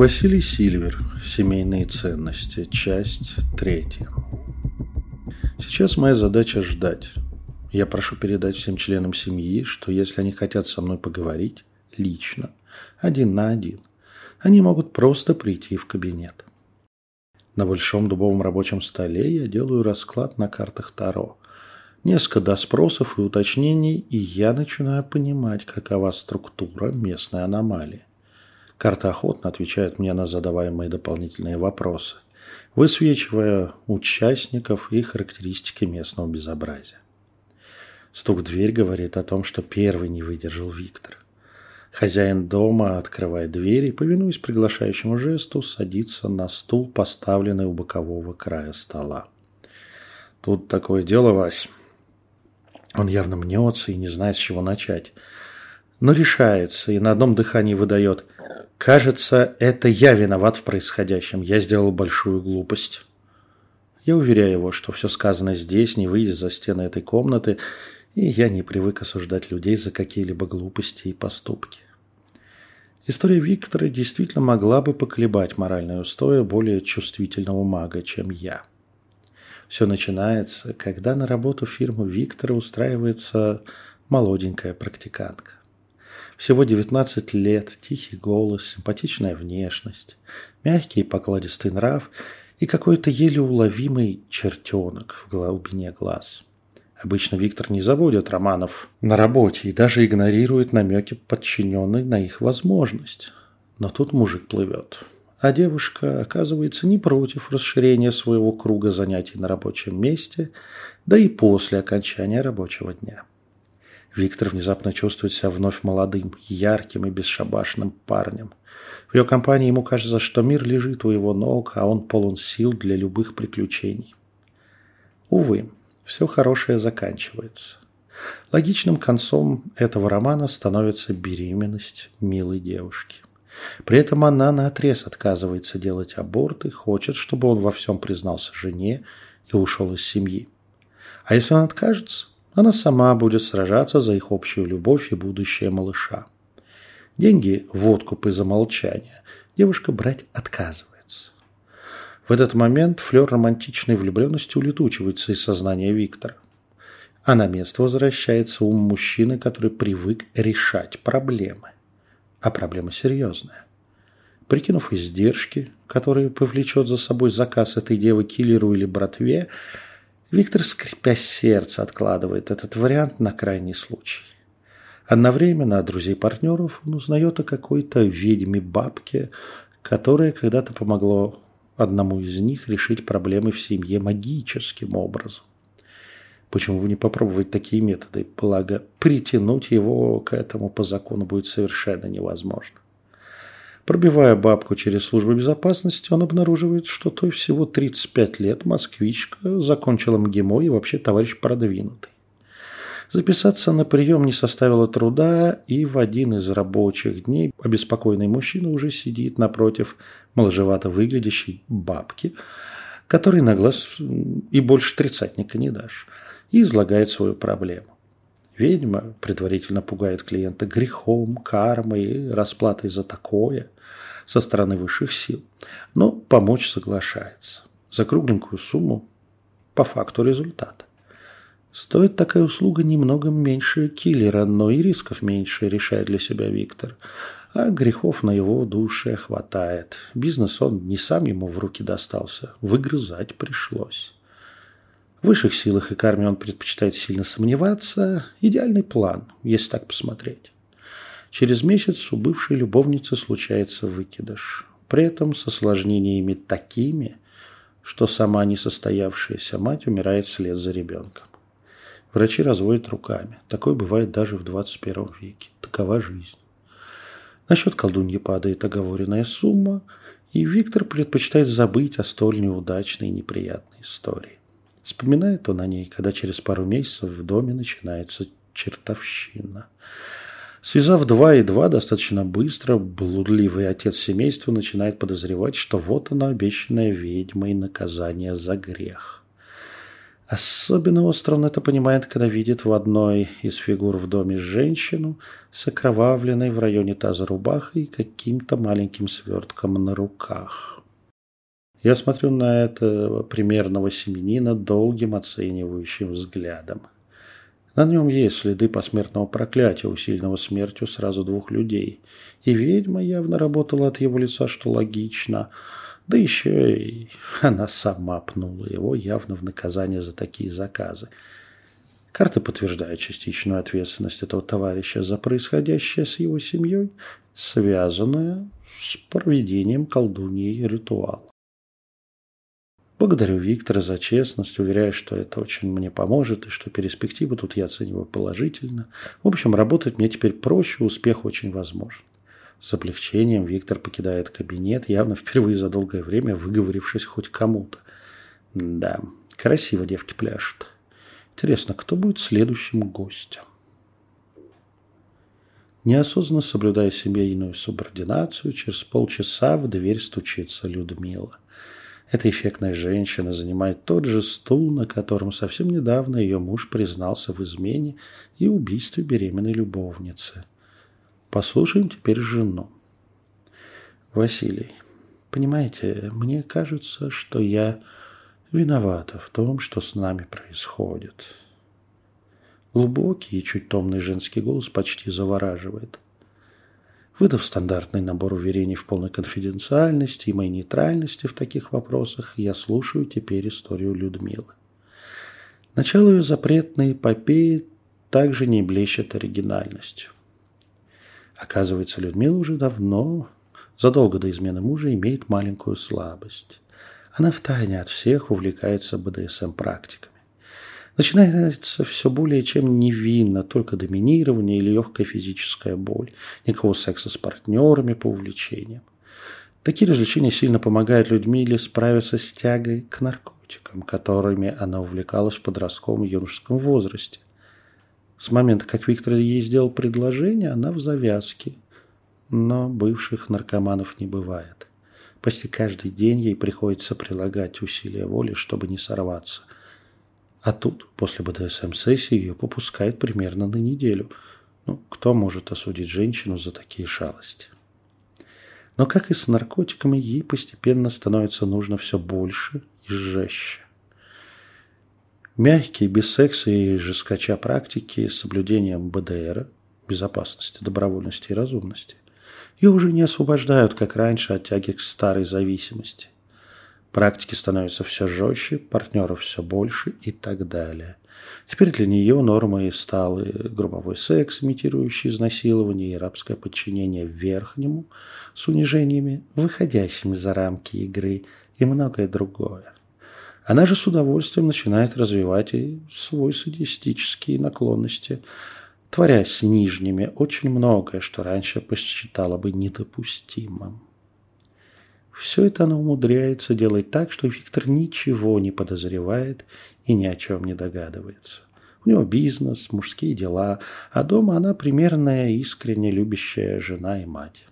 Василий Сильвер. Семейные ценности. Часть третья. Сейчас моя задача ждать. Я прошу передать всем членам семьи, что если они хотят со мной поговорить, лично, один на один, они могут просто прийти в кабинет. На большом дубовом рабочем столе я делаю расклад на картах Таро. Несколько доспросов и уточнений, и я начинаю понимать, какова структура местной аномалии. Карта охотно отвечает мне на задаваемые дополнительные вопросы, высвечивая участников и характеристики местного безобразия. Стук в дверь говорит о том, что первый не выдержал Виктор. Хозяин дома открывает дверь и, повинуясь приглашающему жесту, садится на стул, поставленный у бокового края стола. «Тут такое дело, Вась». Он явно мнется и не знает, с чего начать. Но решается и на одном дыхании выдает – Кажется, это я виноват в происходящем. Я сделал большую глупость. Я уверяю его, что все сказано здесь, не выйдет за стены этой комнаты, и я не привык осуждать людей за какие-либо глупости и поступки. История Виктора действительно могла бы поколебать моральное устоя более чувствительного мага, чем я. Все начинается, когда на работу в фирму Виктора устраивается молоденькая практикантка. Всего 19 лет, тихий голос, симпатичная внешность, мягкий и покладистый нрав и какой-то еле уловимый чертенок в глубине глаз. Обычно Виктор не заводит романов на работе и даже игнорирует намеки подчиненной на их возможность. Но тут мужик плывет. А девушка оказывается не против расширения своего круга занятий на рабочем месте, да и после окончания рабочего дня. Виктор внезапно чувствует себя вновь молодым, ярким и бесшабашным парнем. В ее компании ему кажется, что мир лежит у его ног, а он полон сил для любых приключений. Увы, все хорошее заканчивается. Логичным концом этого романа становится беременность милой девушки. При этом она наотрез отказывается делать аборт и хочет, чтобы он во всем признался жене и ушел из семьи. А если он откажется, она сама будет сражаться за их общую любовь и будущее малыша. Деньги в откуп из-за девушка брать отказывается. В этот момент флер романтичной влюбленности улетучивается из сознания Виктора. А на место возвращается ум мужчины, который привык решать проблемы. А проблема серьезная. Прикинув издержки, которые повлечет за собой заказ этой девы киллеру или братве, Виктор, скрипя сердце, откладывает этот вариант на крайний случай. Одновременно от друзей-партнеров он узнает о какой-то ведьме-бабке, которая когда-то помогло одному из них решить проблемы в семье магическим образом. Почему бы не попробовать такие методы? Благо, притянуть его к этому по закону будет совершенно невозможно. Пробивая бабку через службу безопасности, он обнаруживает, что той всего 35 лет, москвичка, закончила МГИМО и вообще товарищ продвинутый. Записаться на прием не составило труда, и в один из рабочих дней обеспокоенный мужчина уже сидит напротив моложевато выглядящей бабки, которой на глаз и больше тридцатника не дашь, и излагает свою проблему. Ведьма предварительно пугает клиента грехом, кармой расплатой за такое – со стороны высших сил, но помочь соглашается. За кругленькую сумму по факту результата. Стоит такая услуга немного меньше киллера, но и рисков меньше, решает для себя Виктор. А грехов на его душе хватает. Бизнес он не сам ему в руки достался, выгрызать пришлось. В высших силах и карме он предпочитает сильно сомневаться. Идеальный план, если так посмотреть. Через месяц у бывшей любовницы случается выкидыш. При этом с осложнениями такими, что сама несостоявшаяся мать умирает вслед за ребенком. Врачи разводят руками. Такое бывает даже в 21 веке. Такова жизнь. На счет колдуньи падает оговоренная сумма, и Виктор предпочитает забыть о столь неудачной и неприятной истории. Вспоминает он о ней, когда через пару месяцев в доме начинается чертовщина – Связав два и два достаточно быстро, блудливый отец семейства начинает подозревать, что вот она обещанная ведьмой наказание за грех. Особенно остро он это понимает, когда видит в одной из фигур в доме женщину с окровавленной в районе таза рубахой и каким-то маленьким свертком на руках. Я смотрю на этого примерного семенина долгим оценивающим взглядом. На нем есть следы посмертного проклятия, усиленного смертью сразу двух людей. И ведьма явно работала от его лица, что логично – да еще и она сама пнула его явно в наказание за такие заказы. Карты подтверждают частичную ответственность этого товарища за происходящее с его семьей, связанное с проведением колдуньи ритуала. Благодарю Виктора за честность, уверяю, что это очень мне поможет и что перспективы тут я оцениваю положительно. В общем, работать мне теперь проще, успех очень возможен. С облегчением Виктор покидает кабинет, явно впервые за долгое время выговорившись хоть кому-то. Да, красиво девки пляшут. Интересно, кто будет следующим гостем? Неосознанно соблюдая семейную субординацию, через полчаса в дверь стучится Людмила. Эта эффектная женщина занимает тот же стул, на котором совсем недавно ее муж признался в измене и убийстве беременной любовницы – Послушаем теперь жену. Василий, понимаете, мне кажется, что я виновата в том, что с нами происходит. Глубокий и чуть томный женский голос почти завораживает. Выдав стандартный набор уверений в полной конфиденциальности и моей нейтральности в таких вопросах, я слушаю теперь историю Людмилы. Начало ее запретной эпопеи также не блещет оригинальностью. Оказывается, Людмила уже давно, задолго до измены мужа, имеет маленькую слабость. Она втайне от всех увлекается БДСМ-практиками. Начинается все более чем невинно, только доминирование или легкая физическая боль. Никакого секса с партнерами по увлечениям. Такие развлечения сильно помогают Людмиле справиться с тягой к наркотикам, которыми она увлекалась в подростковом и юношеском возрасте. С момента, как Виктор ей сделал предложение, она в завязке. Но бывших наркоманов не бывает. Почти каждый день ей приходится прилагать усилия воли, чтобы не сорваться. А тут, после БДСМ-сессии, ее попускает примерно на неделю. Ну, кто может осудить женщину за такие шалости? Но, как и с наркотиками, ей постепенно становится нужно все больше и жестче. Мягкие, без секса и жескача практики с соблюдением БДР, безопасности, добровольности и разумности, ее уже не освобождают, как раньше, от тяги к старой зависимости. Практики становятся все жестче, партнеров все больше и так далее. Теперь для нее нормой стал и групповой секс, имитирующий изнасилование, и рабское подчинение верхнему с унижениями, выходящими за рамки игры и многое другое. Она же с удовольствием начинает развивать и свой садистические наклонности, творя с нижними очень многое, что раньше посчитала бы недопустимым. Все это она умудряется делать так, что Виктор ничего не подозревает и ни о чем не догадывается. У него бизнес, мужские дела, а дома она примерная, искренне любящая жена и мать.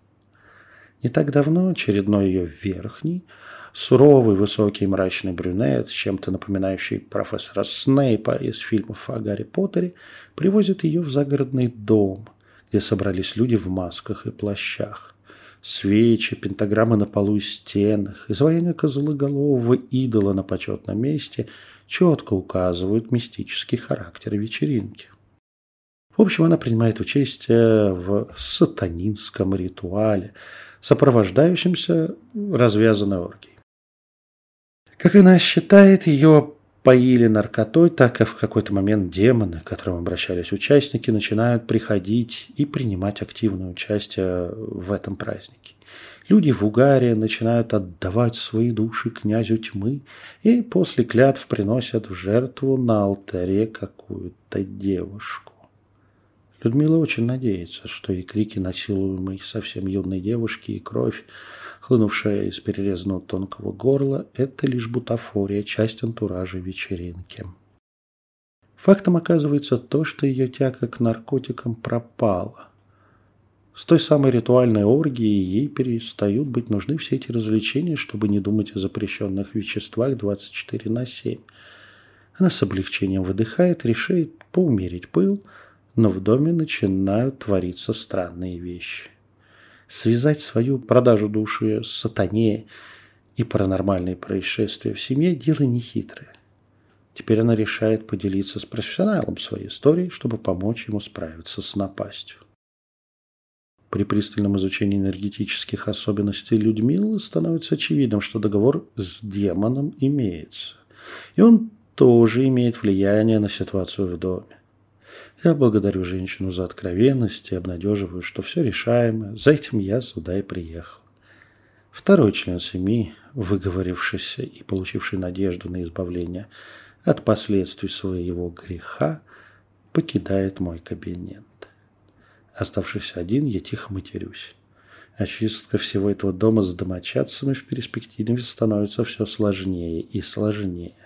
Не так давно очередной ее верхний – Суровый, высокий, мрачный брюнет, чем-то напоминающий профессора Снейпа из фильмов о Гарри Поттере, привозит ее в загородный дом, где собрались люди в масках и плащах. Свечи, пентаграммы на полу и стенах, изваяние козлоголового идола на почетном месте четко указывают мистический характер вечеринки. В общем, она принимает участие в сатанинском ритуале, сопровождающемся развязанной оргией. Как она считает, ее поили наркотой, так как в какой-то момент демоны, к которым обращались участники, начинают приходить и принимать активное участие в этом празднике. Люди в угаре начинают отдавать свои души князю тьмы и после клятв приносят в жертву на алтаре какую-то девушку. Людмила очень надеется, что и крики насилуемой совсем юной девушки, и кровь хлынувшая из перерезанного тонкого горла, это лишь бутафория, часть антуража вечеринки. Фактом оказывается то, что ее тяга к наркотикам пропала. С той самой ритуальной оргией ей перестают быть нужны все эти развлечения, чтобы не думать о запрещенных веществах 24 на 7. Она с облегчением выдыхает, решает поумерить пыл, но в доме начинают твориться странные вещи. Связать свою продажу души с сатане и паранормальные происшествия в семье – дело нехитрое. Теперь она решает поделиться с профессионалом своей историей, чтобы помочь ему справиться с напастью. При пристальном изучении энергетических особенностей Людмилы становится очевидным, что договор с демоном имеется. И он тоже имеет влияние на ситуацию в доме. Я благодарю женщину за откровенность и обнадеживаю, что все решаемо. За этим я сюда и приехал. Второй член семьи, выговорившийся и получивший надежду на избавление от последствий своего греха, покидает мой кабинет. Оставшись один, я тихо матерюсь. Очистка всего этого дома с домочадцами в перспективе становится все сложнее и сложнее.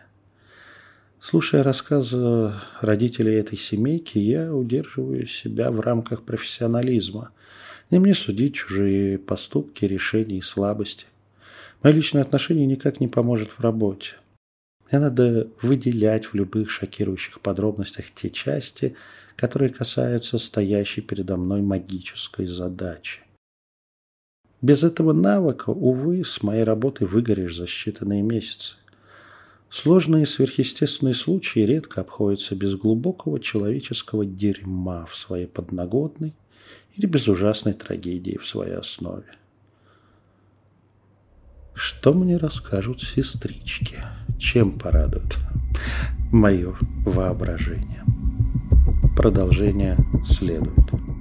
Слушая рассказы родителей этой семейки, я удерживаю себя в рамках профессионализма. Не мне судить чужие поступки, решения и слабости. Мое личное отношение никак не поможет в работе. Мне надо выделять в любых шокирующих подробностях те части, которые касаются стоящей передо мной магической задачи. Без этого навыка, увы, с моей работой выгоришь за считанные месяцы. Сложные сверхъестественные случаи редко обходятся без глубокого человеческого дерьма в своей подноготной или без ужасной трагедии в своей основе. Что мне расскажут сестрички? Чем порадует мое воображение? Продолжение следует.